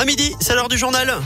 à midi, c'est l'heure du journal.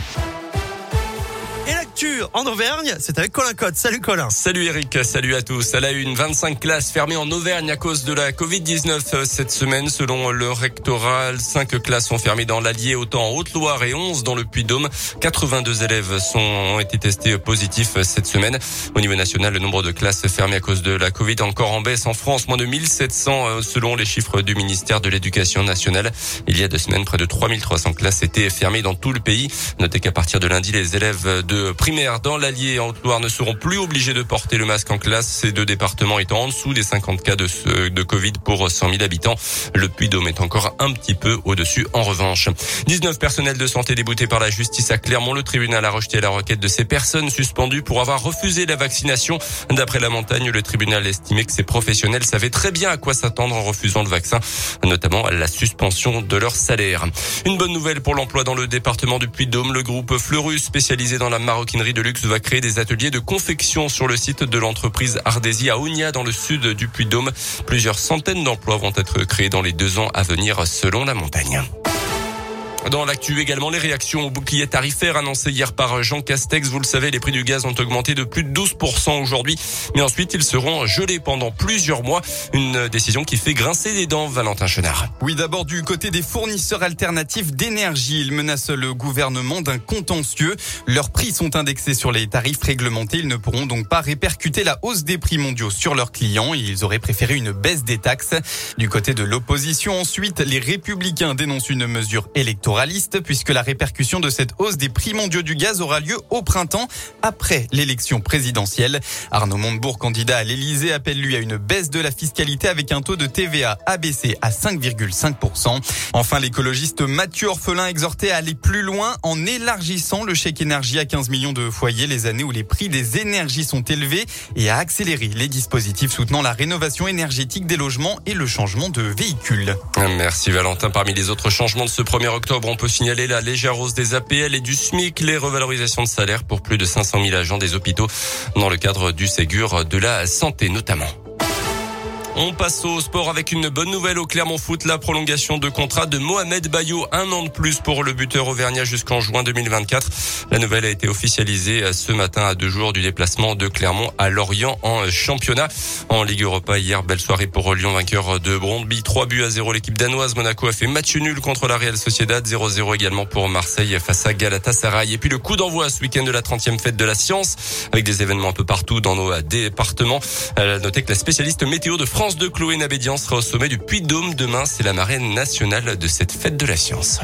L'actu en Auvergne, c'est avec Colin Cotte. Salut Colin. Salut Eric, salut à tous. À la une, 25 classes fermées en Auvergne à cause de la Covid-19 cette semaine. Selon le rectoral, 5 classes sont fermées dans l'Allier, autant en Haute-Loire et 11 dans le Puy-Dôme. 82 élèves ont été testés positifs cette semaine. Au niveau national, le nombre de classes fermées à cause de la Covid encore en baisse en France, moins de 1700 euh, selon les chiffres du ministère de l'Éducation nationale. Il y a deux semaines, près de 3300 classes étaient fermées dans tout le pays. Notez qu'à partir de lundi, les élèves de de primaire dans l'Allier en Haute-Loire ne seront plus obligés de porter le masque en classe. Ces deux départements étant en dessous des 50 cas de, de Covid pour 100 000 habitants. Le Puy-Dôme est encore un petit peu au-dessus en revanche. 19 personnels de santé déboutés par la justice à Clermont. Le tribunal a rejeté la requête de ces personnes suspendues pour avoir refusé la vaccination. D'après la montagne, le tribunal estimait que ces professionnels savaient très bien à quoi s'attendre en refusant le vaccin, notamment la suspension de leur salaire. Une bonne nouvelle pour l'emploi dans le département du Puy-de-Dôme. Le groupe Fleurus, spécialisé dans la maroquinerie de luxe va créer des ateliers de confection sur le site de l'entreprise Ardésie à Ougna dans le sud du Puy-de-Dôme. Plusieurs centaines d'emplois vont être créés dans les deux ans à venir selon la montagne. Dans l'actu également, les réactions au bouclier tarifaire annoncé hier par Jean Castex. Vous le savez, les prix du gaz ont augmenté de plus de 12% aujourd'hui. Mais ensuite, ils seront gelés pendant plusieurs mois. Une décision qui fait grincer les dents, Valentin Chenard. Oui, d'abord du côté des fournisseurs alternatifs d'énergie. Ils menacent le gouvernement d'un contentieux. Leurs prix sont indexés sur les tarifs réglementés. Ils ne pourront donc pas répercuter la hausse des prix mondiaux sur leurs clients. Ils auraient préféré une baisse des taxes. Du côté de l'opposition, ensuite, les républicains dénoncent une mesure électorale puisque la répercussion de cette hausse des prix mondiaux du gaz aura lieu au printemps après l'élection présidentielle. Arnaud Montebourg, candidat à l'Elysée, appelle lui à une baisse de la fiscalité avec un taux de TVA abaissé à 5,5%. Enfin, l'écologiste Mathieu Orphelin exhortait à aller plus loin en élargissant le chèque énergie à 15 millions de foyers les années où les prix des énergies sont élevés et à accélérer les dispositifs soutenant la rénovation énergétique des logements et le changement de véhicules. Merci Valentin. Parmi les autres changements de ce 1er octobre, on peut signaler la légère hausse des APL et du SMIC, les revalorisations de salaire pour plus de 500 000 agents des hôpitaux dans le cadre du Ségur de la santé notamment. On passe au sport avec une bonne nouvelle au Clermont Foot, la prolongation de contrat de Mohamed Bayo, un an de plus pour le buteur auvergnat jusqu'en juin 2024. La nouvelle a été officialisée ce matin à deux jours du déplacement de Clermont à Lorient en championnat. En Ligue Europa hier, belle soirée pour Lyon, vainqueur de Brondby. 3 buts à 0 l'équipe danoise. Monaco a fait match nul contre la Real Sociedad. 0-0 également pour Marseille face à Galatasaray. Et puis le coup d'envoi ce week-end de la 30e fête de la science avec des événements un peu partout dans nos départements. Notez que la spécialiste météo de France de Chloé Nabédian sera au sommet du Puy-de-Dôme. Demain, c'est la marraine nationale de cette fête de la science.